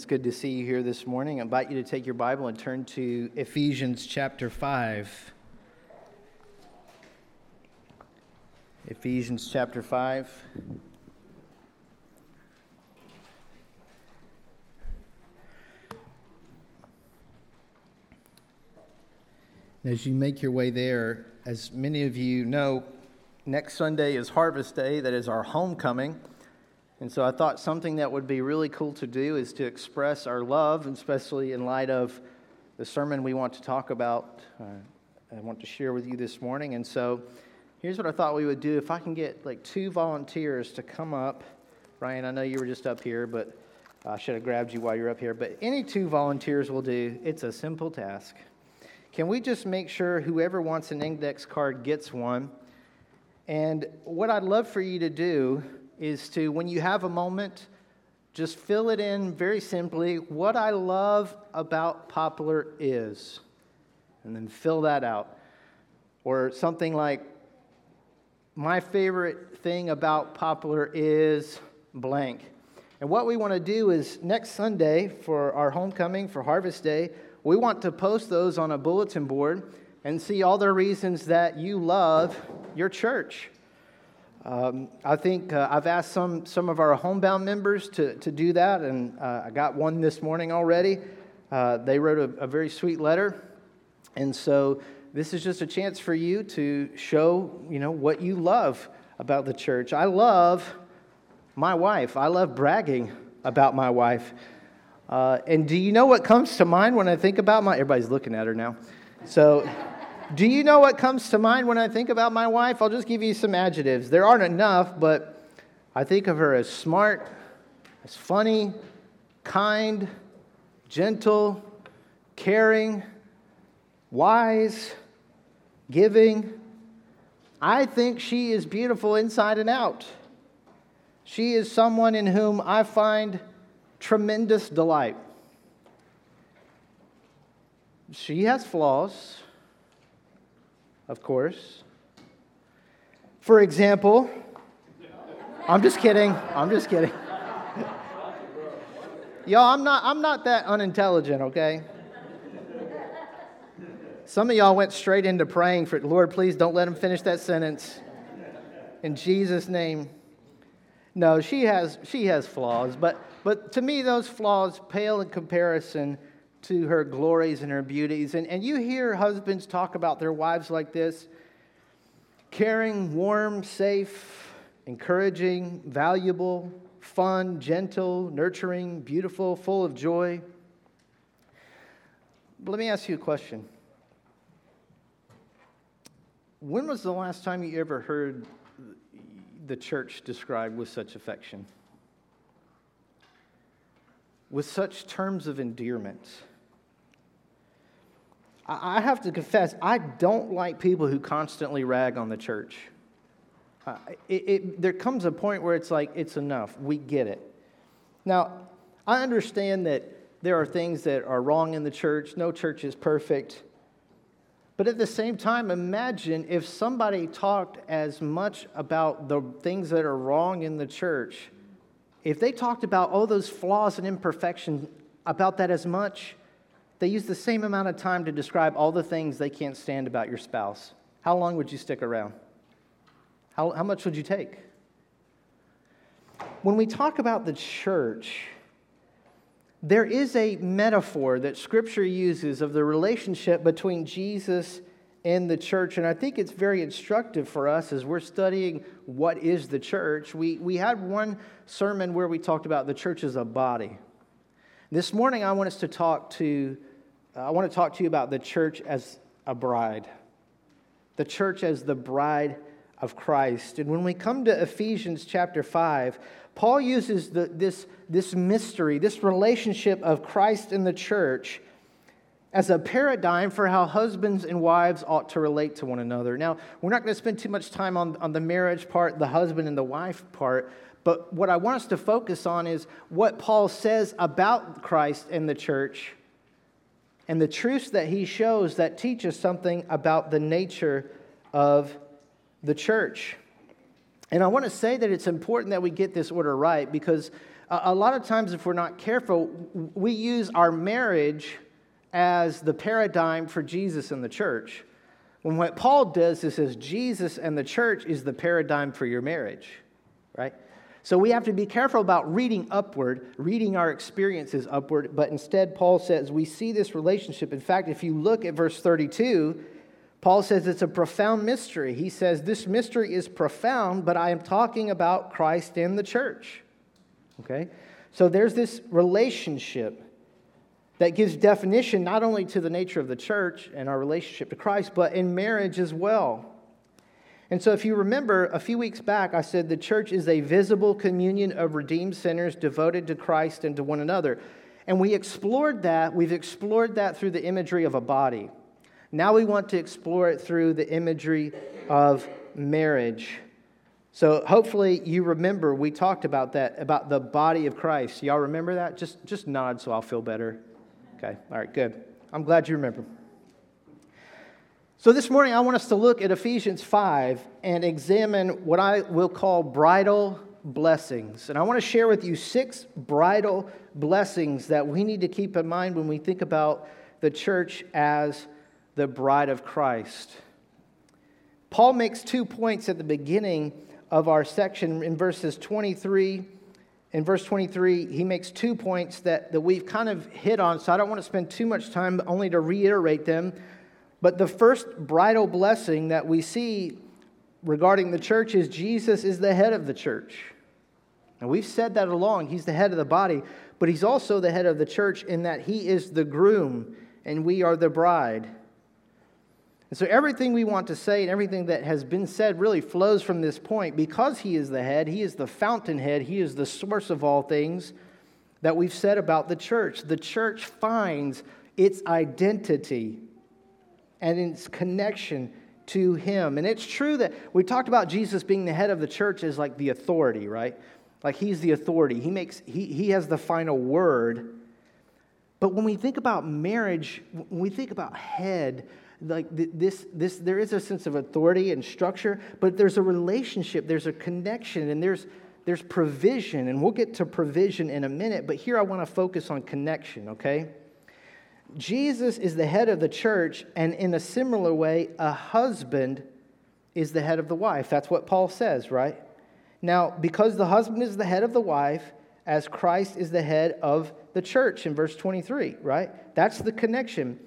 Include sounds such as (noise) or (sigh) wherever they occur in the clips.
It's good to see you here this morning. I invite you to take your Bible and turn to Ephesians chapter 5. Ephesians chapter 5. As you make your way there, as many of you know, next Sunday is Harvest Day, that is our homecoming. And so I thought something that would be really cool to do is to express our love, especially in light of the sermon we want to talk about, uh, I want to share with you this morning. And so here's what I thought we would do. If I can get like two volunteers to come up, Ryan, I know you were just up here, but I should have grabbed you while you're up here. But any two volunteers will do. It's a simple task. Can we just make sure whoever wants an index card gets one? And what I'd love for you to do is to, when you have a moment, just fill it in very simply. What I love about Poplar is, and then fill that out. Or something like, my favorite thing about Poplar is blank. And what we want to do is next Sunday for our homecoming, for Harvest Day, we want to post those on a bulletin board and see all the reasons that you love your church. Um, I think uh, I've asked some, some of our homebound members to, to do that, and uh, I got one this morning already. Uh, they wrote a, a, very sweet letter, and so this is just a chance for you to show, you know, what you love about the church. I love my wife. I love bragging about my wife. Uh, and do you know what comes to mind when I think about my? Everybody's looking at her now. So. Do you know what comes to mind when I think about my wife? I'll just give you some adjectives. There aren't enough, but I think of her as smart, as funny, kind, gentle, caring, wise, giving. I think she is beautiful inside and out. She is someone in whom I find tremendous delight. She has flaws of course. For example, I'm just kidding. I'm just kidding. Y'all, I'm not, I'm not that unintelligent, okay? Some of y'all went straight into praying for, Lord, please don't let him finish that sentence. In Jesus' name. No, she has, she has flaws, but, but to me, those flaws pale in comparison to her glories and her beauties. And, and you hear husbands talk about their wives like this caring, warm, safe, encouraging, valuable, fun, gentle, nurturing, beautiful, full of joy. But let me ask you a question. When was the last time you ever heard the church described with such affection? With such terms of endearment? I have to confess, I don't like people who constantly rag on the church. Uh, it, it, there comes a point where it's like, it's enough. We get it. Now, I understand that there are things that are wrong in the church. No church is perfect. But at the same time, imagine if somebody talked as much about the things that are wrong in the church, if they talked about all those flaws and imperfections about that as much, they use the same amount of time to describe all the things they can't stand about your spouse. How long would you stick around? How, how much would you take? When we talk about the church, there is a metaphor that Scripture uses of the relationship between Jesus and the church, and I think it's very instructive for us as we're studying what is the church. We, we had one sermon where we talked about the church as a body. This morning, I want us to talk to Uh, I want to talk to you about the church as a bride, the church as the bride of Christ. And when we come to Ephesians chapter 5, Paul uses the, this, this mystery, this relationship of Christ and the church as a paradigm for how husbands and wives ought to relate to one another. Now, we're not going to spend too much time on, on the marriage part, the husband and the wife part, but what I want us to focus on is what Paul says about Christ and the church and the truths that he shows that teach us something about the nature of the church. And I want to say that it's important that we get this order right because a lot of times, if we're not careful, we use our marriage as the paradigm for Jesus and the church. When what Paul does is says Jesus and the church is the paradigm for your marriage, right? So we have to be careful about reading upward, reading our experiences upward, but instead, Paul says we see this relationship. In fact, if you look at verse 32, Paul says it's a profound mystery. He says, This mystery is profound, but I am talking about Christ and the church. Okay? So there's this relationship that gives definition not only to the nature of the church and our relationship to Christ, but in marriage as well. And so, if you remember, a few weeks back, I said the church is a visible communion of redeemed sinners devoted to Christ and to one another. And we explored that. We've explored that through the imagery of a body. Now we want to explore it through the imagery of marriage. So hopefully you remember we talked about that, about the body of Christ. Y'all remember that? Just, just nod so I'll feel better. Okay, all right, good. I'm glad you remember. So, this morning, I want us to look at Ephesians 5 and examine what I will call bridal blessings. And I want to share with you six bridal blessings that we need to keep in mind when we think about the church as the bride of Christ. Paul makes two points at the beginning of our section in verses 23. In verse 23, he makes two points that, that we've kind of hit on, so I don't want to spend too much time only to reiterate them. But the first bridal blessing that we see regarding the church is Jesus is the head of the church. And we've said that along. He's the head of the body, but he's also the head of the church in that he is the groom and we are the bride. And so everything we want to say and everything that has been said really flows from this point. Because he is the head, he is the fountainhead, he is the source of all things that we've said about the church. The church finds its identity and its connection to him. And it's true that we talked about Jesus being the head of the church as like the authority, right? Like he's the authority. He makes he, he has the final word. But when we think about marriage, when we think about head, like this, this, there is a sense of authority and structure, but there's a relationship, there's a connection, and there's, there's provision. And we'll get to provision in a minute, but here I want to focus on connection, okay? Jesus is the head of the church, and in a similar way, a husband is the head of the wife. That's what Paul says, right? Now, because the husband is the head of the wife, as Christ is the head of the church in verse 23, right? That's the connection.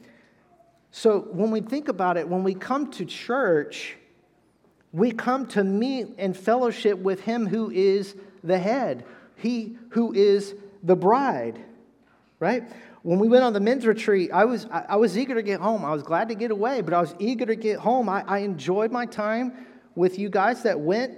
So when we think about it, when we come to church, we come to meet and fellowship with him who is the head, he who is the bride, right? When we went on the men's retreat, I was, I was eager to get home. I was glad to get away, but I was eager to get home. I, I enjoyed my time with you guys that went,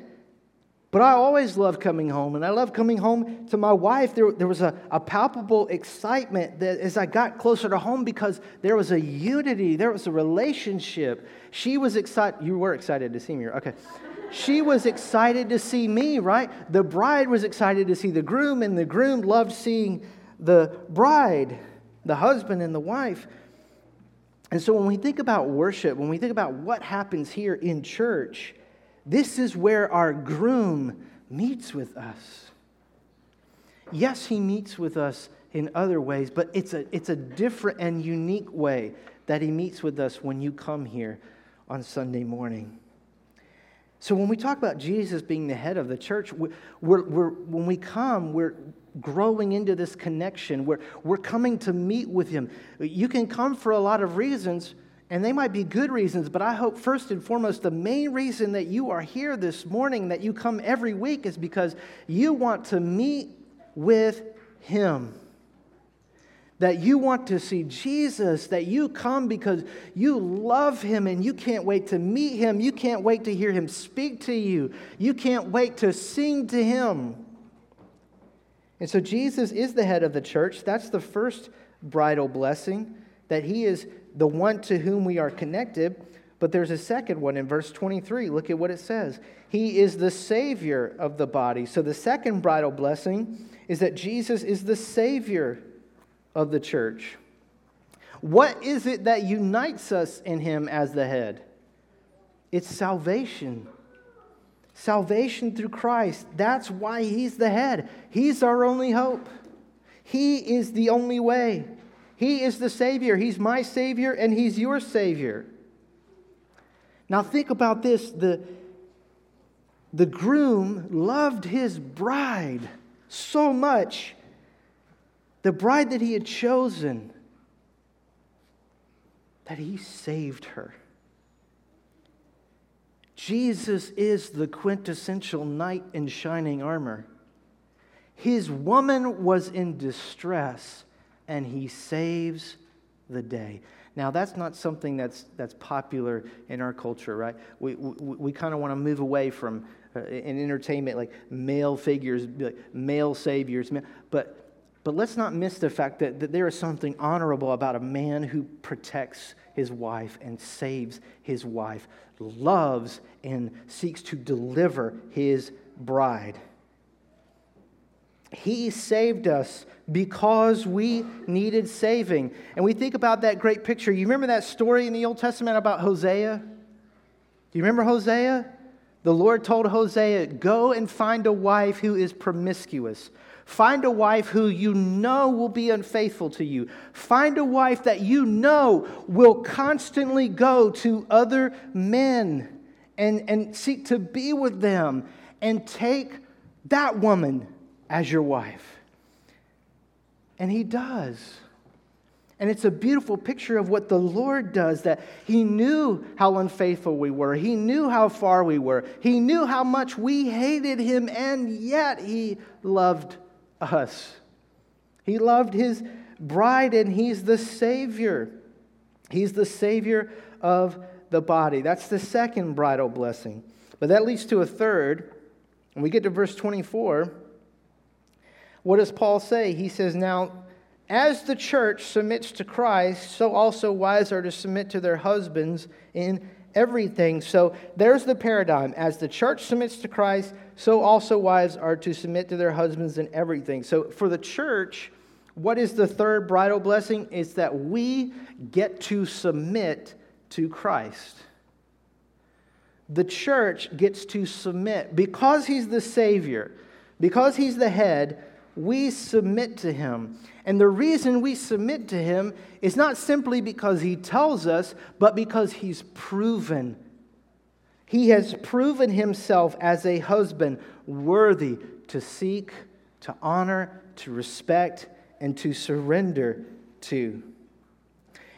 but I always love coming home. And I love coming home to my wife. There, there was a, a palpable excitement that as I got closer to home because there was a unity, there was a relationship. She was excited. You were excited to see me, okay. She was excited to see me, right? The bride was excited to see the groom, and the groom loved seeing the bride the husband and the wife. And so when we think about worship, when we think about what happens here in church, this is where our groom meets with us. Yes, he meets with us in other ways, but it's a, it's a different and unique way that he meets with us when you come here on Sunday morning. So when we talk about Jesus being the head of the church, we're, we're, when we come, we're, growing into this connection. We're, we're coming to meet with Him. You can come for a lot of reasons, and they might be good reasons, but I hope first and foremost, the main reason that you are here this morning, that you come every week, is because you want to meet with Him. That you want to see Jesus, that you come because you love him and you can't wait to meet him. You can't wait to hear him speak to you. You can't wait to sing to him. And so Jesus is the head of the church. That's the first bridal blessing, that he is the one to whom we are connected. But there's a second one in verse 23. Look at what it says. He is the Savior of the body. So the second bridal blessing is that Jesus is the Savior of the church. What is it that unites us in Him as the head? It's salvation. Salvation through Christ. That's why He's the head. He's our only hope. He is the only way. He is the Savior. He's my Savior and He's your Savior. Now, think about this the, the groom loved his bride so much, the bride that he had chosen, that he saved her. Jesus is the quintessential knight in shining armor. His woman was in distress, and he saves the day. Now, that's not something that's, that's popular in our culture, right? We, we, we kind of want to move away from uh, in entertainment, like male figures, like male saviors. But, but let's not miss the fact that, that there is something honorable about a man who protects his wife and saves his wife, loves and seeks to deliver his bride. He saved us because we needed saving. And we think about that great picture. You remember that story in the Old Testament about Hosea? Do you remember Hosea? The Lord told Hosea, Go and find a wife who is promiscuous. Find a wife who you know will be unfaithful to you. Find a wife that you know will constantly go to other men and, and seek to be with them. And take that woman as your wife. And he does. And it's a beautiful picture of what the Lord does that He knew how unfaithful we were. He knew how far we were. He knew how much we hated Him, and yet He loved us. He loved His bride, and He's the Savior. He's the Savior of the body. That's the second bridal blessing. But that leads to a third. When we get to verse 24, what does Paul say? He says, Now, as the church submits to Christ, so also wives are to submit to their husbands in everything. So there's the paradigm. As the church submits to Christ, so also wives are to submit to their husbands in everything. So for the church, what is the third bridal blessing? Is that we get to submit to Christ. The church gets to submit because he's the Savior, because he's the head we submit to him. And the reason we submit to him is not simply because he tells us, but because he's proven. He has proven himself as a husband worthy to seek, to honor, to respect, and to surrender to.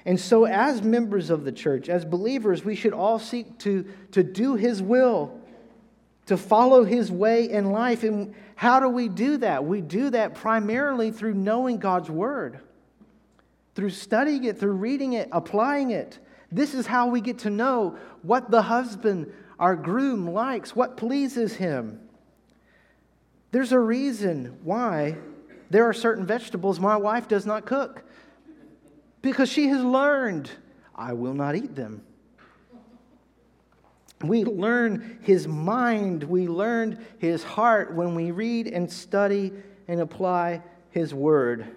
And so, as members of the church, as believers, we should all seek to, to do his will to follow his way in life. And how do we do that? We do that primarily through knowing God's word, through studying it, through reading it, applying it. This is how we get to know what the husband, our groom, likes, what pleases him. There's a reason why there are certain vegetables my wife does not cook because she has learned I will not eat them. We learn his mind, we learn his heart when we read and study and apply his word.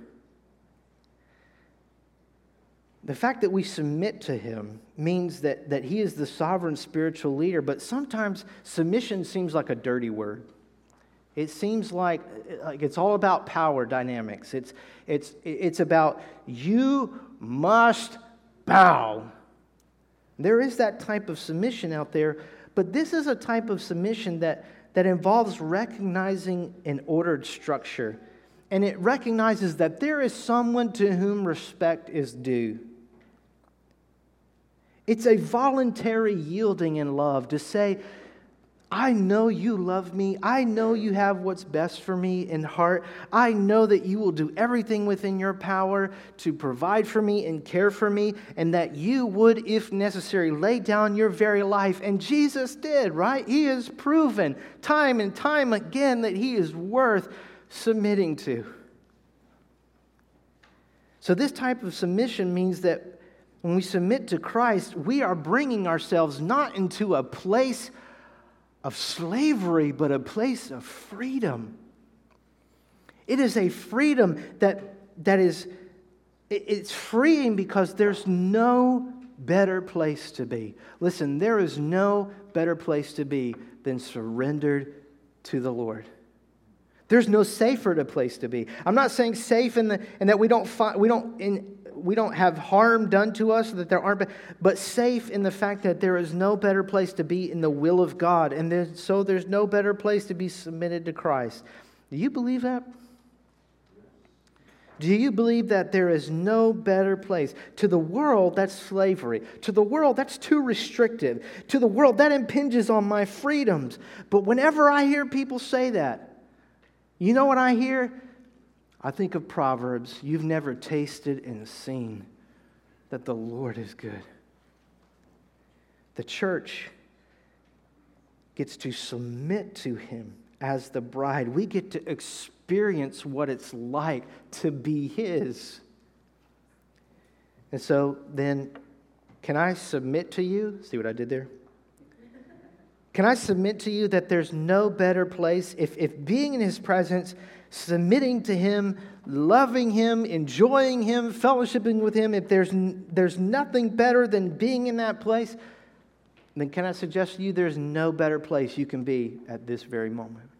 The fact that we submit to him means that, that he is the sovereign spiritual leader, but sometimes submission seems like a dirty word. It seems like, like it's all about power dynamics. It's, it's, it's about you must bow there is that type of submission out there, but this is a type of submission that, that involves recognizing an ordered structure. And it recognizes that there is someone to whom respect is due. It's a voluntary yielding in love to say, I know you love me. I know you have what's best for me in heart. I know that you will do everything within your power to provide for me and care for me, and that you would, if necessary, lay down your very life. And Jesus did, right? He has proven time and time again that he is worth submitting to. So, this type of submission means that when we submit to Christ, we are bringing ourselves not into a place of slavery, but a place of freedom. It is a freedom that, that is, it's freeing because there's no better place to be. Listen, there is no better place to be than surrendered to the Lord. There's no safer place to be. I'm not saying safe in, the, in that we don't, find, we, don't in, we don't have harm done to us, that there aren't, but safe in the fact that there is no better place to be in the will of God. And so there's no better place to be submitted to Christ. Do you believe that? Do you believe that there is no better place? To the world, that's slavery. To the world, that's too restrictive. To the world, that impinges on my freedoms. But whenever I hear people say that, you know what I hear? I think of Proverbs. You've never tasted and seen that the Lord is good. The church gets to submit to Him as the bride. We get to experience what it's like to be His. And so then, can I submit to you? See what I did there? Can I submit to you that there's no better place if, if being in His presence, submitting to Him, loving Him, enjoying Him, fellowshipping with Him, if there's, there's nothing better than being in that place, then can I suggest to you there's no better place you can be at this very moment?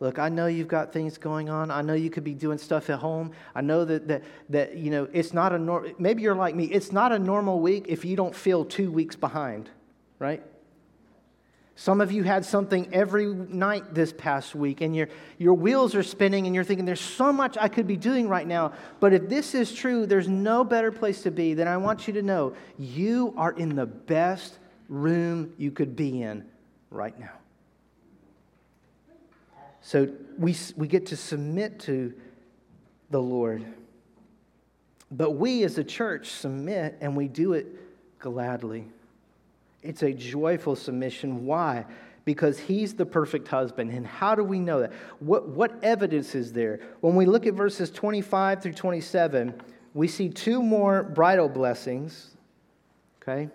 Look, I know you've got things going on. I know you could be doing stuff at home. I know that, that, that you know, it's not a normal, maybe you're like me. It's not a normal week if you don't feel two weeks behind, right? Some of you had something every night this past week, and your, your wheels are spinning, and you're thinking, there's so much I could be doing right now. But if this is true, there's no better place to be than I want you to know you are in the best room you could be in right now. So we, we get to submit to the Lord. But we as a church submit and we do it gladly. It's a joyful submission. Why? Because he's the perfect husband. And how do we know that? What, what evidence is there? When we look at verses 25 through 27, we see two more bridal blessings. Okay?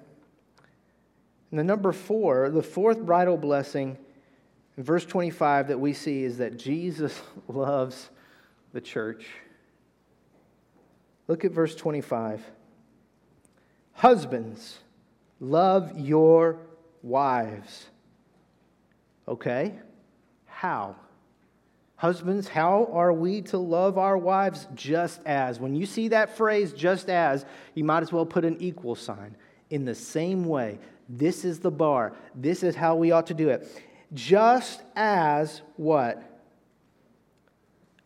And the number four, the fourth bridal blessing in verse 25, that we see is that Jesus (laughs) loves the church. Look at verse 25. Husbands, love your wives. Okay, how? Husbands, how are we to love our wives just as? When you see that phrase, just as, you might as well put an equal sign. In the same way, this is the bar. This is how we ought to do it just as what?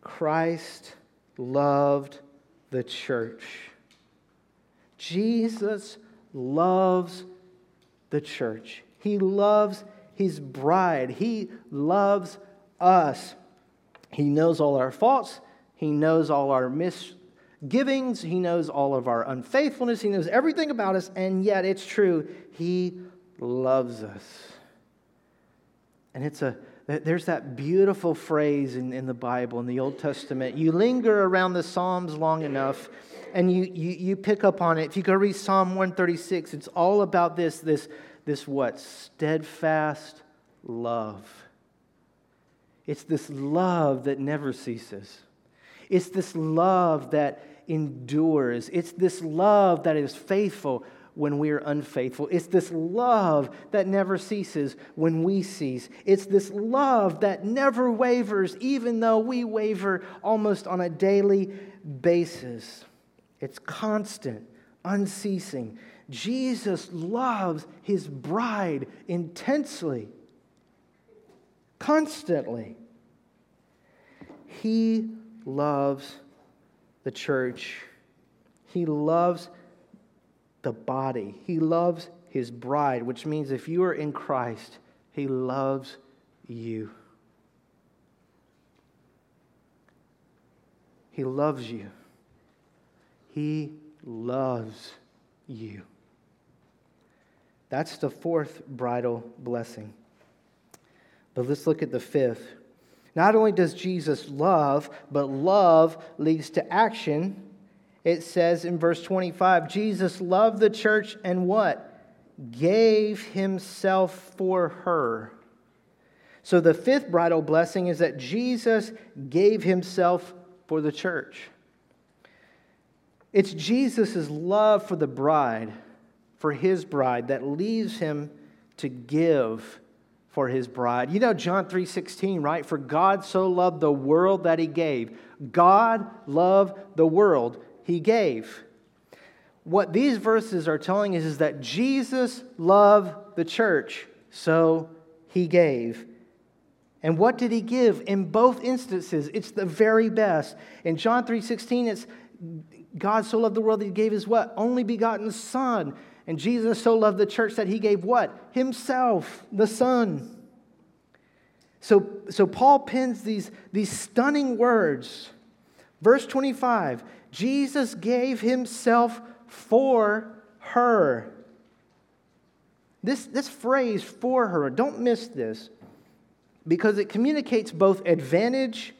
Christ loved the church. Jesus loves the church. He loves his bride. He loves us. He knows all our faults. He knows all our misgivings. He knows all of our unfaithfulness. He knows everything about us. And yet, it's true, He loves us. And it's a there's that beautiful phrase in, in the Bible, in the Old Testament. You linger around the Psalms long enough and you, you, you pick up on it. If you go read Psalm 136, it's all about this, this, this what? Steadfast love. It's this love that never ceases. It's this love that endures. It's this love that is faithful when we are unfaithful. It's this love that never ceases when we cease. It's this love that never wavers, even though we waver almost on a daily basis. It's constant, unceasing. Jesus loves his bride intensely, constantly. He loves the church. He loves the body. He loves his bride, which means if you are in Christ, he loves you. He loves you. He loves you. That's the fourth bridal blessing. But let's look at the fifth. Not only does Jesus love, but love leads to action it says in verse 25 Jesus loved the church and what? Gave himself for her. So the fifth bridal blessing is that Jesus gave himself for the church. It's Jesus' love for the bride, for his bride, that leads him to give for his bride. You know John 3:16, right? For God so loved the world that he gave. God loved the world he gave. What these verses are telling us is that Jesus loved the church, so he gave. And what did he give? In both instances, it's the very best. In John 3:16, it's God so loved the world that he gave his what? Only begotten son. And Jesus so loved the church that he gave what? Himself, the son. So, so Paul pins these, these stunning words. Verse 25 Jesus gave himself for her. This, this phrase, for her, don't miss this because it communicates both advantage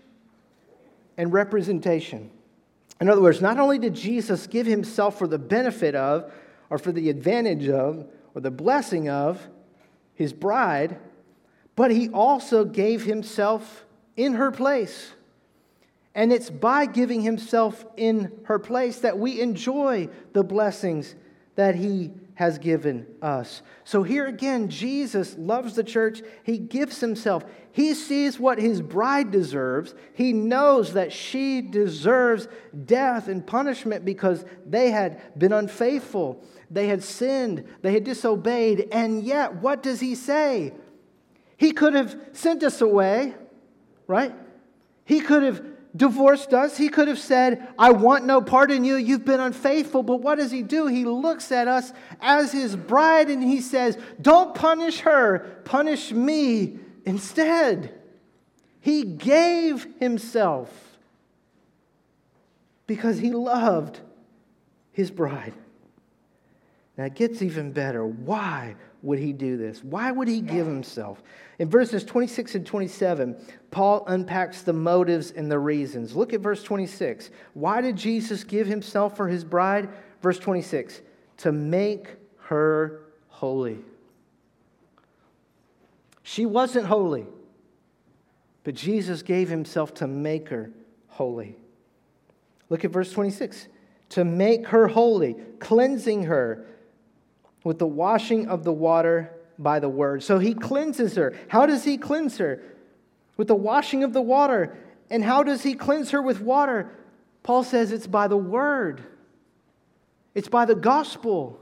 and representation. In other words, not only did Jesus give himself for the benefit of, or for the advantage of, or the blessing of his bride, but he also gave himself in her place. And it's by giving himself in her place that we enjoy the blessings that he has given us. So here again, Jesus loves the church. He gives himself. He sees what his bride deserves. He knows that she deserves death and punishment because they had been unfaithful. They had sinned. They had disobeyed. And yet, what does he say? He could have sent us away, right? He could have divorced us. He could have said, I want no part in you. You've been unfaithful. But what does he do? He looks at us as his bride and he says, Don't punish her, punish me instead. He gave himself because he loved his bride. Now it gets even better. Why would he do this? Why would he give himself? In verses 26 and 27, Paul unpacks the motives and the reasons. Look at verse 26. Why did Jesus give himself for his bride? Verse 26 to make her holy. She wasn't holy, but Jesus gave himself to make her holy. Look at verse 26 to make her holy, cleansing her with the washing of the water by the word. So he cleanses her. How does he cleanse her? With the washing of the water. And how does he cleanse her with water? Paul says it's by the word, it's by the gospel,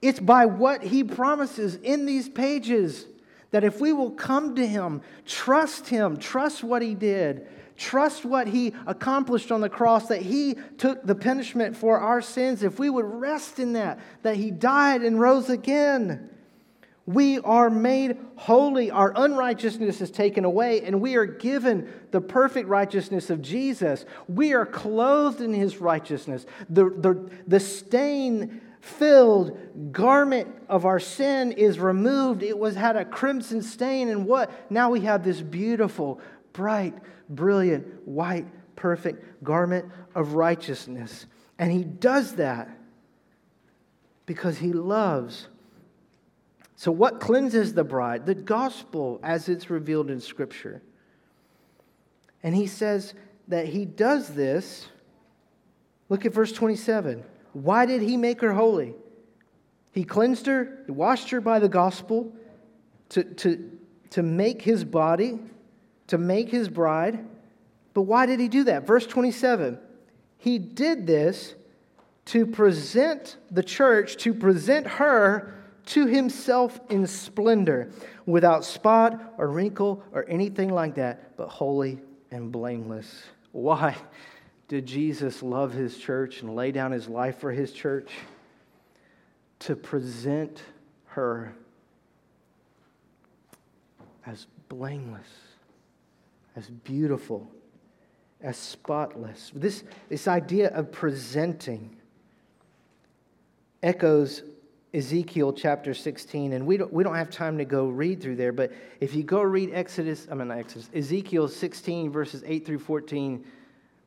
it's by what he promises in these pages. That if we will come to him, trust him, trust what he did, trust what he accomplished on the cross, that he took the punishment for our sins, if we would rest in that, that he died and rose again, we are made holy. Our unrighteousness is taken away, and we are given the perfect righteousness of Jesus. We are clothed in his righteousness. The, the, the stain filled garment of our sin is removed. It was had a crimson stain, and what? Now we have this beautiful, bright, brilliant, white, perfect garment of righteousness. And he does that because he loves. So, what cleanses the bride? The gospel as it's revealed in Scripture. And he says that he does this. Look at verse 27. Why did he make her holy? He cleansed her, he washed her by the gospel to, to, to make his body to make his bride. But why did he do that? Verse 27 He did this to present the church, to present her to himself in splendor, without spot or wrinkle or anything like that, but holy and blameless. Why did Jesus love his church and lay down his life for his church? To present her as blameless as beautiful, as spotless. This, this idea of presenting echoes Ezekiel chapter 16, and we don't, we don't have time to go read through there, but if you go read Exodus, I mean, Exodus, Ezekiel 16, verses 8 through 14,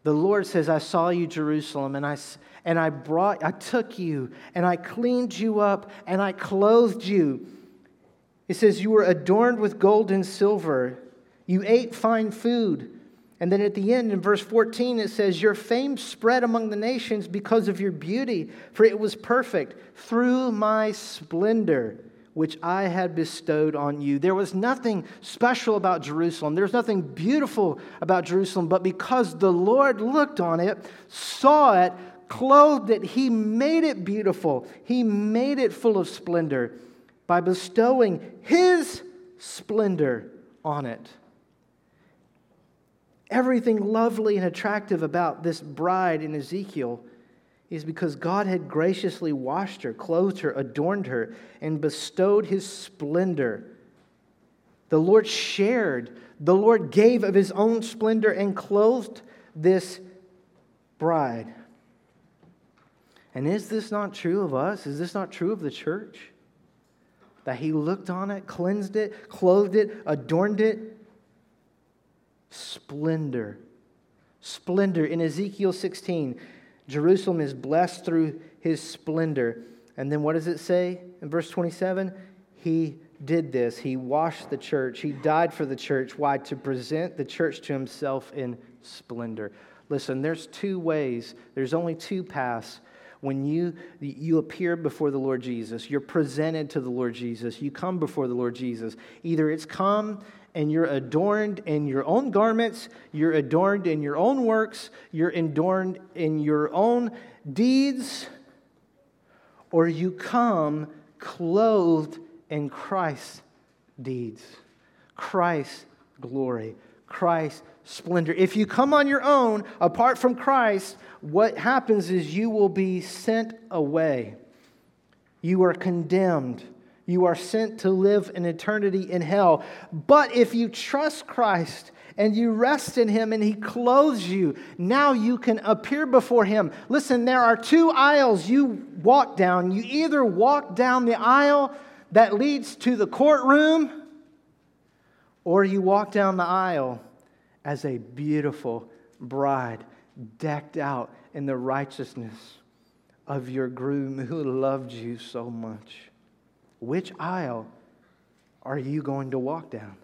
the Lord says, I saw you, Jerusalem, and I, and I brought, I took you, and I cleaned you up, and I clothed you. It says, You were adorned with gold and silver. You ate fine food. And then at the end, in verse 14, it says, Your fame spread among the nations because of your beauty, for it was perfect through my splendor, which I had bestowed on you. There was nothing special about Jerusalem. There's nothing beautiful about Jerusalem, but because the Lord looked on it, saw it, clothed it, he made it beautiful. He made it full of splendor by bestowing his splendor on it. Everything lovely and attractive about this bride in Ezekiel is because God had graciously washed her, clothed her, adorned her, and bestowed his splendor. The Lord shared, the Lord gave of his own splendor and clothed this bride. And is this not true of us? Is this not true of the church? That he looked on it, cleansed it, clothed it, adorned it. Splendor. Splendor. In Ezekiel 16, Jerusalem is blessed through his splendor. And then what does it say in verse 27? He did this. He washed the church. He died for the church. Why? To present the church to himself in splendor. Listen, there's two ways, there's only two paths when you, you appear before the Lord Jesus, you're presented to the Lord Jesus, you come before the Lord Jesus. Either it's come and you're adorned in your own garments, you're adorned in your own works, you're adorned in your own deeds, or you come clothed in Christ's deeds, Christ's glory, Christ's splendor. If you come on your own, apart from Christ, what happens is you will be sent away. You are condemned you are sent to live an eternity in hell. But if you trust Christ and you rest in Him and He clothes you, now you can appear before Him. Listen, there are two aisles you walk down. You either walk down the aisle that leads to the courtroom, or you walk down the aisle as a beautiful bride decked out in the righteousness of your groom who loved you so much. Which aisle are you going to walk down?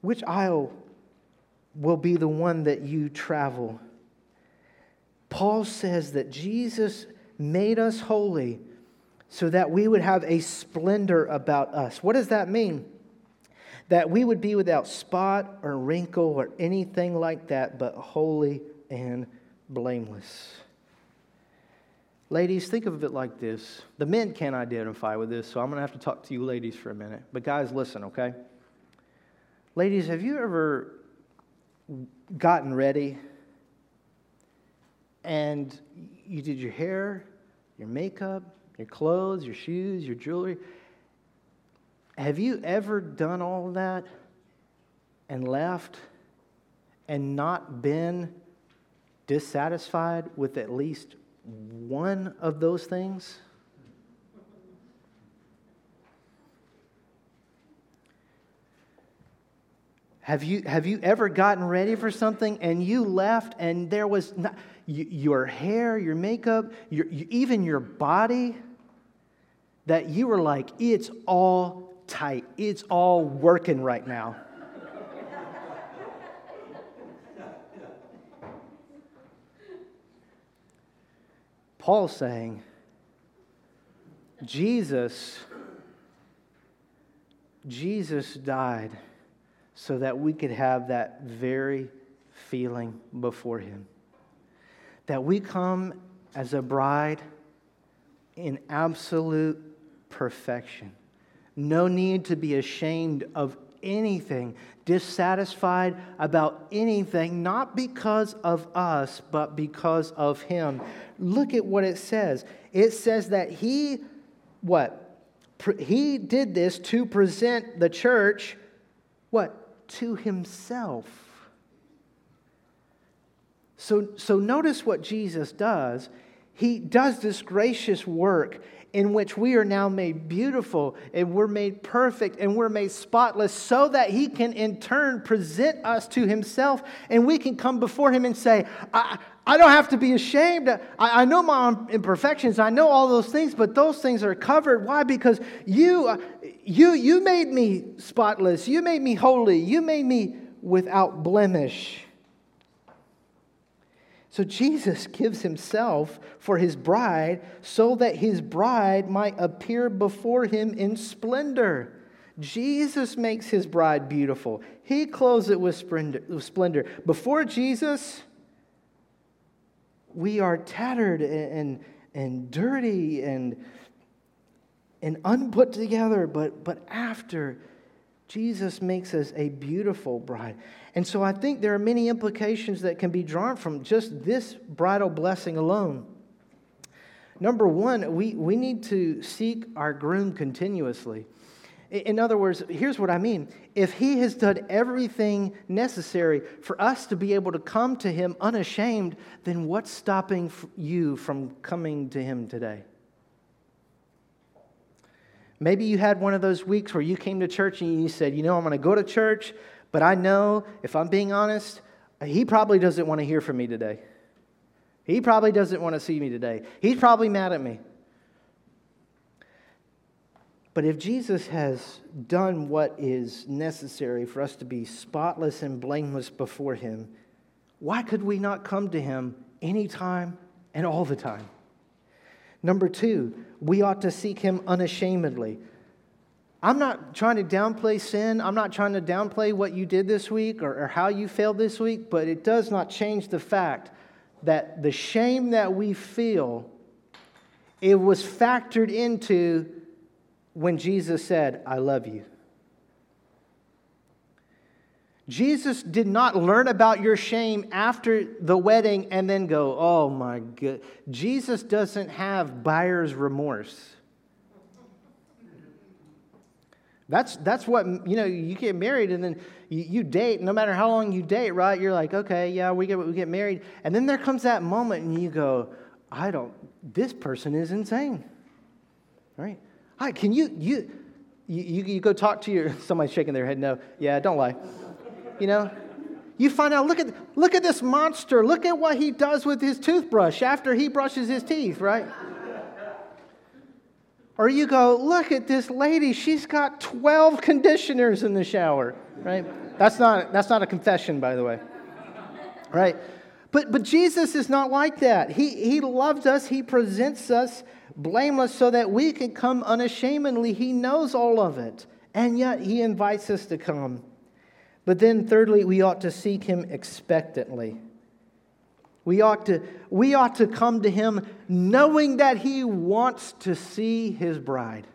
Which aisle will be the one that you travel? Paul says that Jesus made us holy so that we would have a splendor about us. What does that mean? That we would be without spot or wrinkle or anything like that, but holy and blameless. Ladies, think of it like this. The men can't identify with this, so I'm going to have to talk to you ladies for a minute. But guys, listen, okay? Ladies, have you ever gotten ready and you did your hair, your makeup, your clothes, your shoes, your jewelry? Have you ever done all that and left and not been dissatisfied with at least one of those things? Have you, have you ever gotten ready for something and you left and there was not, your hair, your makeup, your, even your body, that you were like, it's all tight, it's all working right now? Paul's saying, Jesus, Jesus died so that we could have that very feeling before Him. That we come as a bride in absolute perfection. No need to be ashamed of anything, dissatisfied about anything, not because of us, but because of Him. Look at what it says. It says that He, what? He did this to present the church, what? To Himself. So, so notice what Jesus does. He does this gracious work in which we are now made beautiful and we're made perfect and we're made spotless so that he can in turn present us to himself and we can come before him and say, I, I don't have to be ashamed. I, I know my imperfections. I know all those things, but those things are covered. Why? Because you, uh, you, you made me spotless. You made me holy. You made me without blemish. So Jesus gives himself for his bride so that his bride might appear before him in splendor. Jesus makes his bride beautiful. He clothes it with splendor. Before Jesus, we are tattered and, and dirty and, and unput together, but, but after, Jesus makes us a beautiful bride. And so I think there are many implications that can be drawn from just this bridal blessing alone. Number one, we, we need to seek our groom continuously. In other words, here's what I mean. If he has done everything necessary for us to be able to come to him unashamed, then what's stopping you from coming to him today? Maybe you had one of those weeks where you came to church and you said, You know, I'm going to go to church, but I know, if I'm being honest, he probably doesn't want to hear from me today. He probably doesn't want to see me today. He's probably mad at me. But if Jesus has done what is necessary for us to be spotless and blameless before him, why could we not come to him anytime and all the time? Number two, we ought to seek him unashamedly. I'm not trying to downplay sin. I'm not trying to downplay what you did this week or, or, how you failed this week, but it does not change the fact that the shame that we feel, it was factored into when Jesus said, I love you. Jesus did not learn about your shame after the wedding and then go, oh my God. Jesus doesn't have buyer's remorse. That's, that's what, you know, you get married and then you, you, date, no matter how long you date, right? You're like, okay, yeah, we get, we get married. And then there comes that moment and you go, I don't, this person is insane, right? Hi, can you, you, you, you go talk to your, (laughs) somebody's shaking their head, no, yeah, don't lie. You know, you find out, look at, look at this monster. Look at what he does with his toothbrush after he brushes his teeth, right? Or you go, look at this lady. She's got 12 conditioners in the shower, right? That's not, that's not a confession, by the way, right? But, but Jesus is not like that. He, he loves us, He presents us blameless so that we can come unashamedly. He knows all of it, and yet He invites us to come. But then, thirdly, we ought to seek Him expectantly. We ought, to, we ought to come to Him knowing that He wants to see His bride.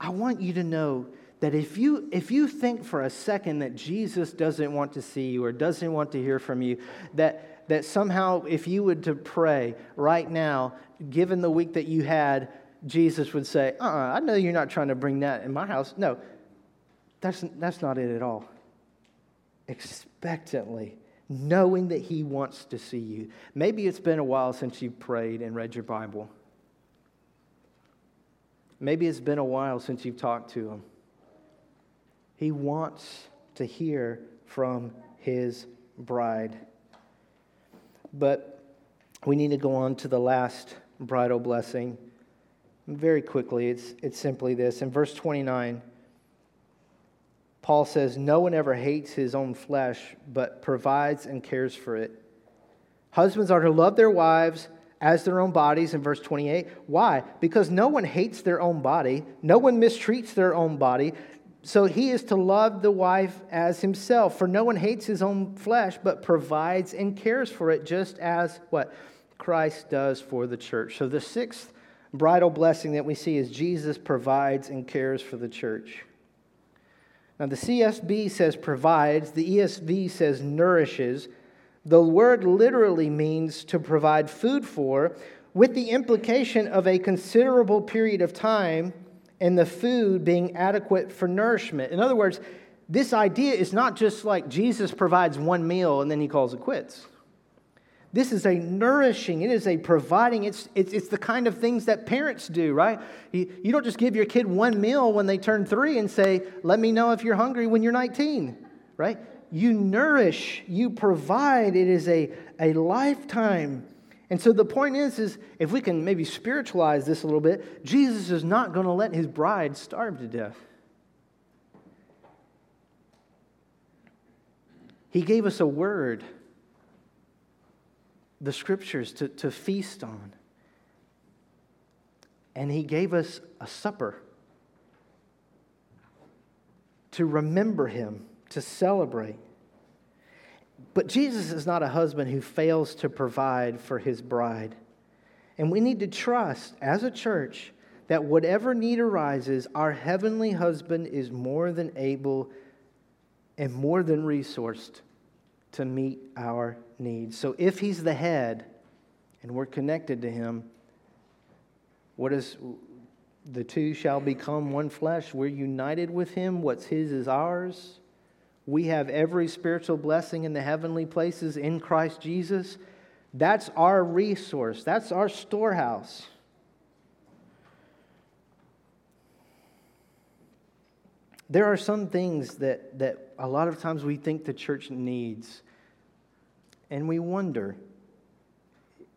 I want you to know that if you, if you think for a second that Jesus doesn't want to see you or doesn't want to hear from you, that, that somehow, if you would to pray right now, given the week that you had, Jesus would say, uh uh-uh, I know you're not trying to bring that in my house. No, that's, that's not it at all. Expectantly, knowing that He wants to see you. Maybe it's been a while since you prayed and read your Bible. Maybe it's been a while since you've talked to Him. He wants to hear from His bride. But we need to go on to the last bridal blessing. Very quickly, it's, it's simply this. In verse 29, Paul says, No one ever hates his own flesh, but provides and cares for it. Husbands are to love their wives as their own bodies in verse 28. Why? Because no one hates their own body, no one mistreats their own body. So he is to love the wife as himself. For no one hates his own flesh, but provides and cares for it, just as what Christ does for the church. So the sixth bridal blessing that we see is Jesus provides and cares for the church. Now, the CSB says provides, the ESV says nourishes. The word literally means to provide food for, with the implication of a considerable period of time and the food being adequate for nourishment. In other words, this idea is not just like Jesus provides one meal and then he calls it quits. This is a nourishing, it is a providing, it's, it's, it's the kind of things that parents do, right? You, you don't just give your kid one meal when they turn three and say, let me know if you're hungry when you're 19, right? You nourish, you provide. It is a, a lifetime and so the point is, is if we can maybe spiritualize this a little bit, Jesus is not going to let his bride starve to death. He gave us a word the scriptures to, to feast on. And he gave us a supper to remember him, to celebrate. But Jesus is not a husband who fails to provide for his bride. And we need to trust as a church that whatever need arises, our heavenly husband is more than able and more than resourced to meet our needs. So if he's the head and we're connected to him, what is the two shall become one flesh? We're united with him. What's his is ours. We have every spiritual blessing in the heavenly places in Christ Jesus. That's our resource, that's our storehouse. There are some things that, that a lot of times we think the church needs, and we wonder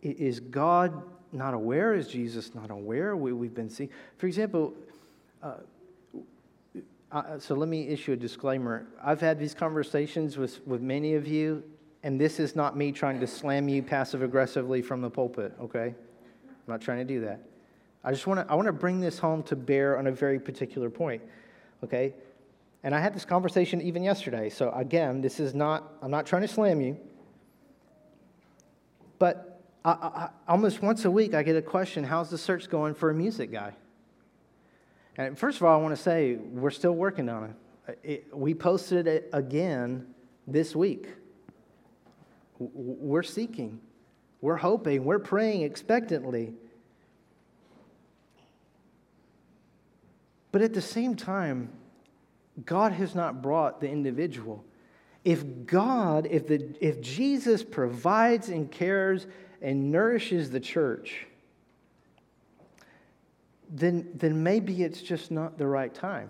is God not aware? Is Jesus not aware? We, have been seeing. For example, uh, uh, so let me issue a disclaimer. I've had these conversations with, with many of you, and this is not me trying to slam you passive aggressively from the pulpit, okay? I'm not trying to do that. I just want to I want to bring this home to bear on a very particular point, okay? And I had this conversation even yesterday. So again, this is not I'm not trying to slam you. But I, I, almost once a week, I get a question: How's the search going for a music guy? And first of all, I want to say we're still working on it. it we posted it again this week. We're seeking, we're hoping, we're praying expectantly. But at the same time, God has not brought the individual. If God, if, the, if Jesus provides and cares and nourishes the church, then, then maybe it's just not the right time.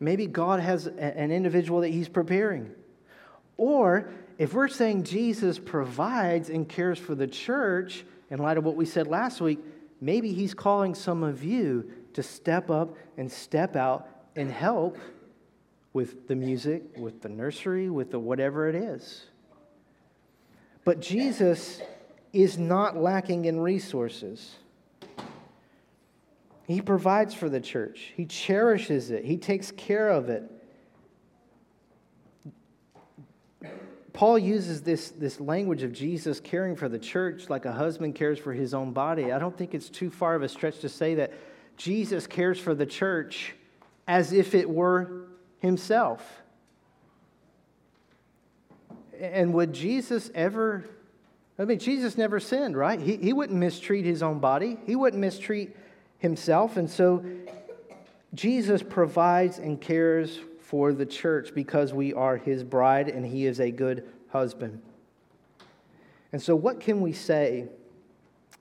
Maybe God has an individual that He's preparing. Or if we're saying Jesus provides and cares for the church, in light of what we said last week, maybe He's calling some of you to step up and step out and help with the music, with the nursery, with the whatever it is. But Jesus is not lacking in resources. He provides for the church, He cherishes it, He takes care of it. Paul uses this, this language of Jesus caring for the church like a husband cares for his own body. I don't think it's too far of a stretch to say that Jesus cares for the church as if it were himself. And would Jesus ever, I mean, Jesus never sinned, right? He, he wouldn't mistreat his own body, he wouldn't mistreat himself. And so Jesus provides and cares for the church because we are his bride and he is a good husband. And so, what can we say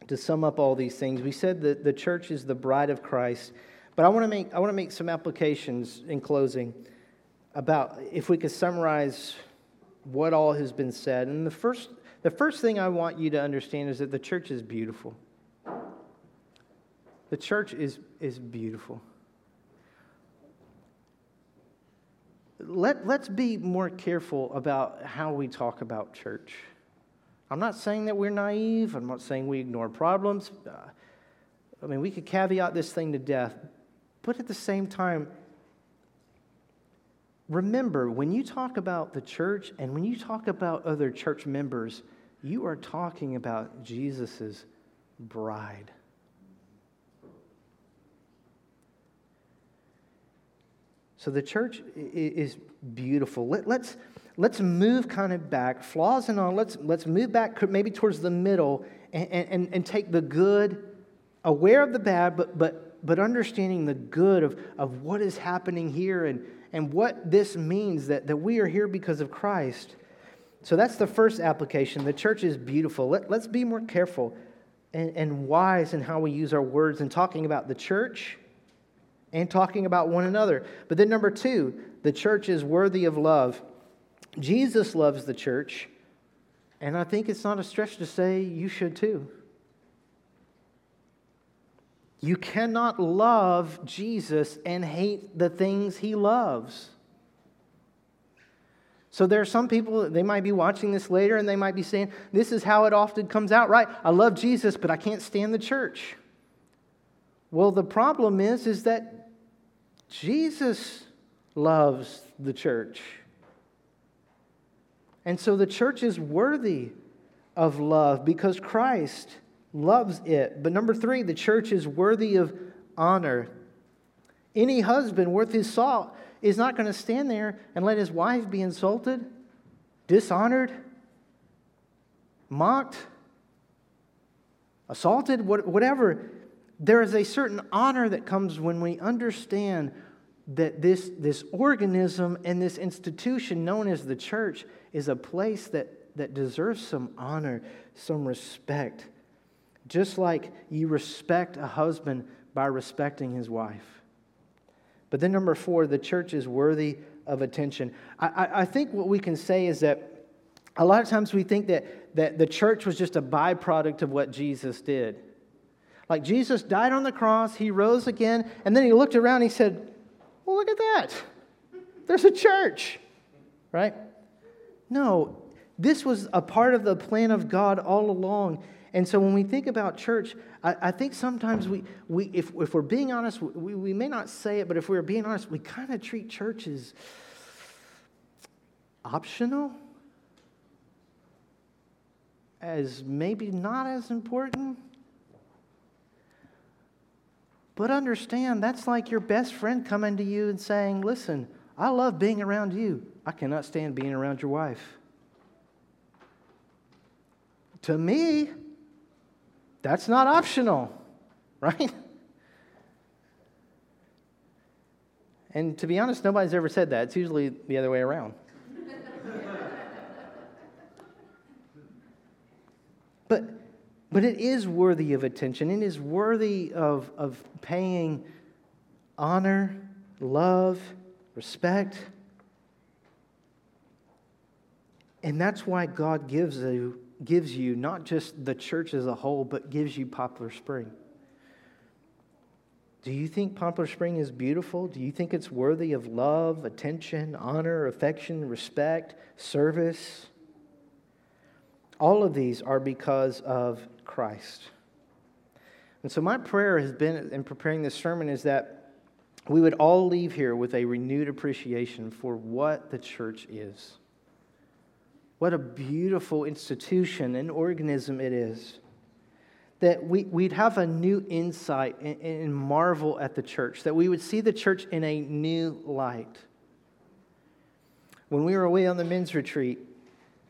to sum up all these things? We said that the church is the bride of Christ, but I want to make, I want to make some applications in closing about if we could summarize what all has been said. And the first, the first thing I want you to understand is that the church is beautiful. The church is, is beautiful. Let, let's be more careful about how we talk about church. I'm not saying that we're naive. I'm not saying we ignore problems. Uh, I mean, we could caveat this thing to death. But at the same time, remember when you talk about the church and when you talk about other church members, you are talking about Jesus' bride. So the church is beautiful. Let, us let's, let's move kind of back, flaws and all. Let's let's move back maybe towards the middle and, and, and take the good, aware of the bad, but but but understanding the good of, of what is happening here and, and what this means that, that we are here because of Christ. So that's the first application. The church is beautiful. Let, let's be more careful and, and wise in how we use our words in talking about the church and talking about one another. But then, number two, the church is worthy of love. Jesus loves the church, and I think it's not a stretch to say you should too. You cannot love Jesus and hate the things he loves. So there are some people, they might be watching this later and they might be saying, This is how it often comes out, right? I love Jesus, but I can't stand the church. Well, the problem is, is that Jesus loves the church. And so the church is worthy of love because Christ loves it. But number three, the church is worthy of honor. Any husband worth his salt is not going to stand there and let his wife be insulted, dishonored, mocked, assaulted, whatever. There is a certain honor that comes when we understand that this, this organism and this institution known as the church is a place that, that deserves some honor, some respect. Just like you respect a husband by respecting his wife. But then, number four, the church is worthy of attention. I, I, I think what we can say is that a lot of times we think that, that the church was just a byproduct of what Jesus did. Like Jesus died on the cross, he rose again, and then he looked around and he said, Well, look at that. There's a church, right? No, this was a part of the plan of God all along. And so when we think about church, I, I think sometimes we, we if, if we're being honest, we, we may not say it, but if we're being honest, we kind of treat church as optional, as maybe not as important. But understand, that's like your best friend coming to you and saying, Listen, I love being around you. I cannot stand being around your wife. To me, that's not optional, (laughs) right? And to be honest, nobody's ever said that. It's usually the other way around. (laughs) but, but it is worthy of attention. It is worthy of, of paying honor, love, respect. And that's why God gives you gives you not just the church as a whole, but gives you Poplar Spring. Do you think Poplar Spring is beautiful? Do you think it's worthy of love, attention, honor, affection, respect, service? All of these are because of Christ. And so, my prayer has been in preparing this sermon is that we would all leave here with a renewed appreciation for what the church is. What a beautiful institution and organism it is. That we, we'd have a new insight and, and marvel at the church, that we would see the church in a new light. When we were away on the men's retreat,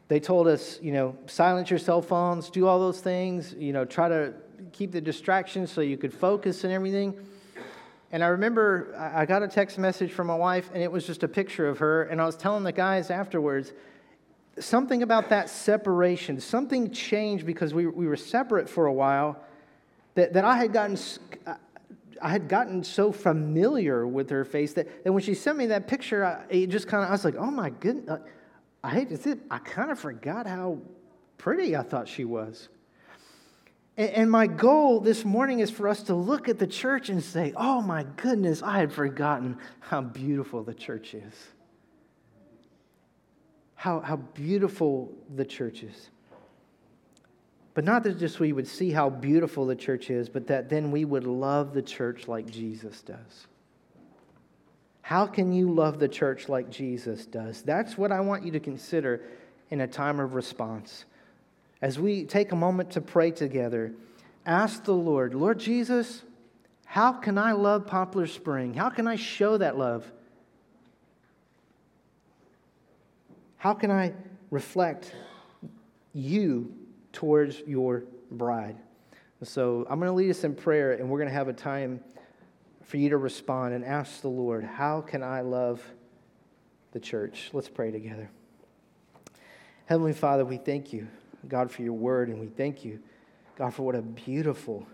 they told us, you know, silence your cell phones, do all those things, you know, try to keep the distractions so you could focus and everything. And I remember I got a text message from my wife, and it was just a picture of her. And I was telling the guys afterwards, something about that separation, something changed because we, we were separate for a while that, that I had gotten. Uh, I had gotten so familiar with her face that, that when she sent me that picture, I, it just kind of, I was like, oh my goodness, uh, I hate to say it, I kind of forgot how pretty I thought she was. And my goal this morning is for us to look at the church and say, oh my goodness, I had forgotten how beautiful the church is how, how beautiful the church is. But not that just we would see how beautiful the church is, but that then we would love the church like Jesus does. How can you love the church like Jesus does? That's what I want you to consider in a time of response. As we take a moment to pray together, ask the Lord, Lord Jesus, how can I love Poplar Spring? How can I show that love? How can I reflect you towards your bride? So I'm going to lead us in prayer, and we're going to have a time for you to respond and ask the Lord, How can I love the church? Let's pray together. Heavenly Father, we thank you, God, for your word, and we thank you, God, for what a beautiful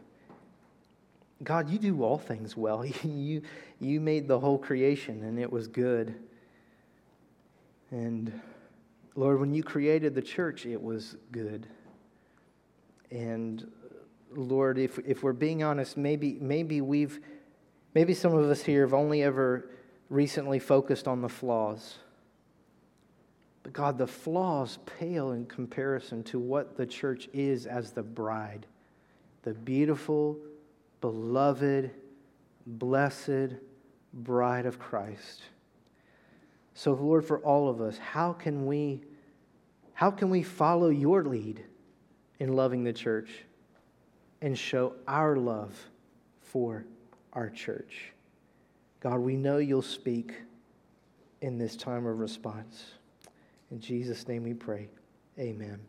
God, you do all things well. (laughs) you, you made the whole creation, and it was good. And Lord, when you created the church, it was good. And Lord, if, if we're being honest, maybe, maybe we've, maybe some of us here have only ever recently focused on the flaws. But God, the flaws pale in comparison to what the church is as the bride, the beautiful, beloved, blessed bride of Christ. So, Lord, for all of us, how can we, how can we follow your lead in loving the church and show our love for our church? God, we know you'll speak in this time of response. In Jesus' name we pray. Amen.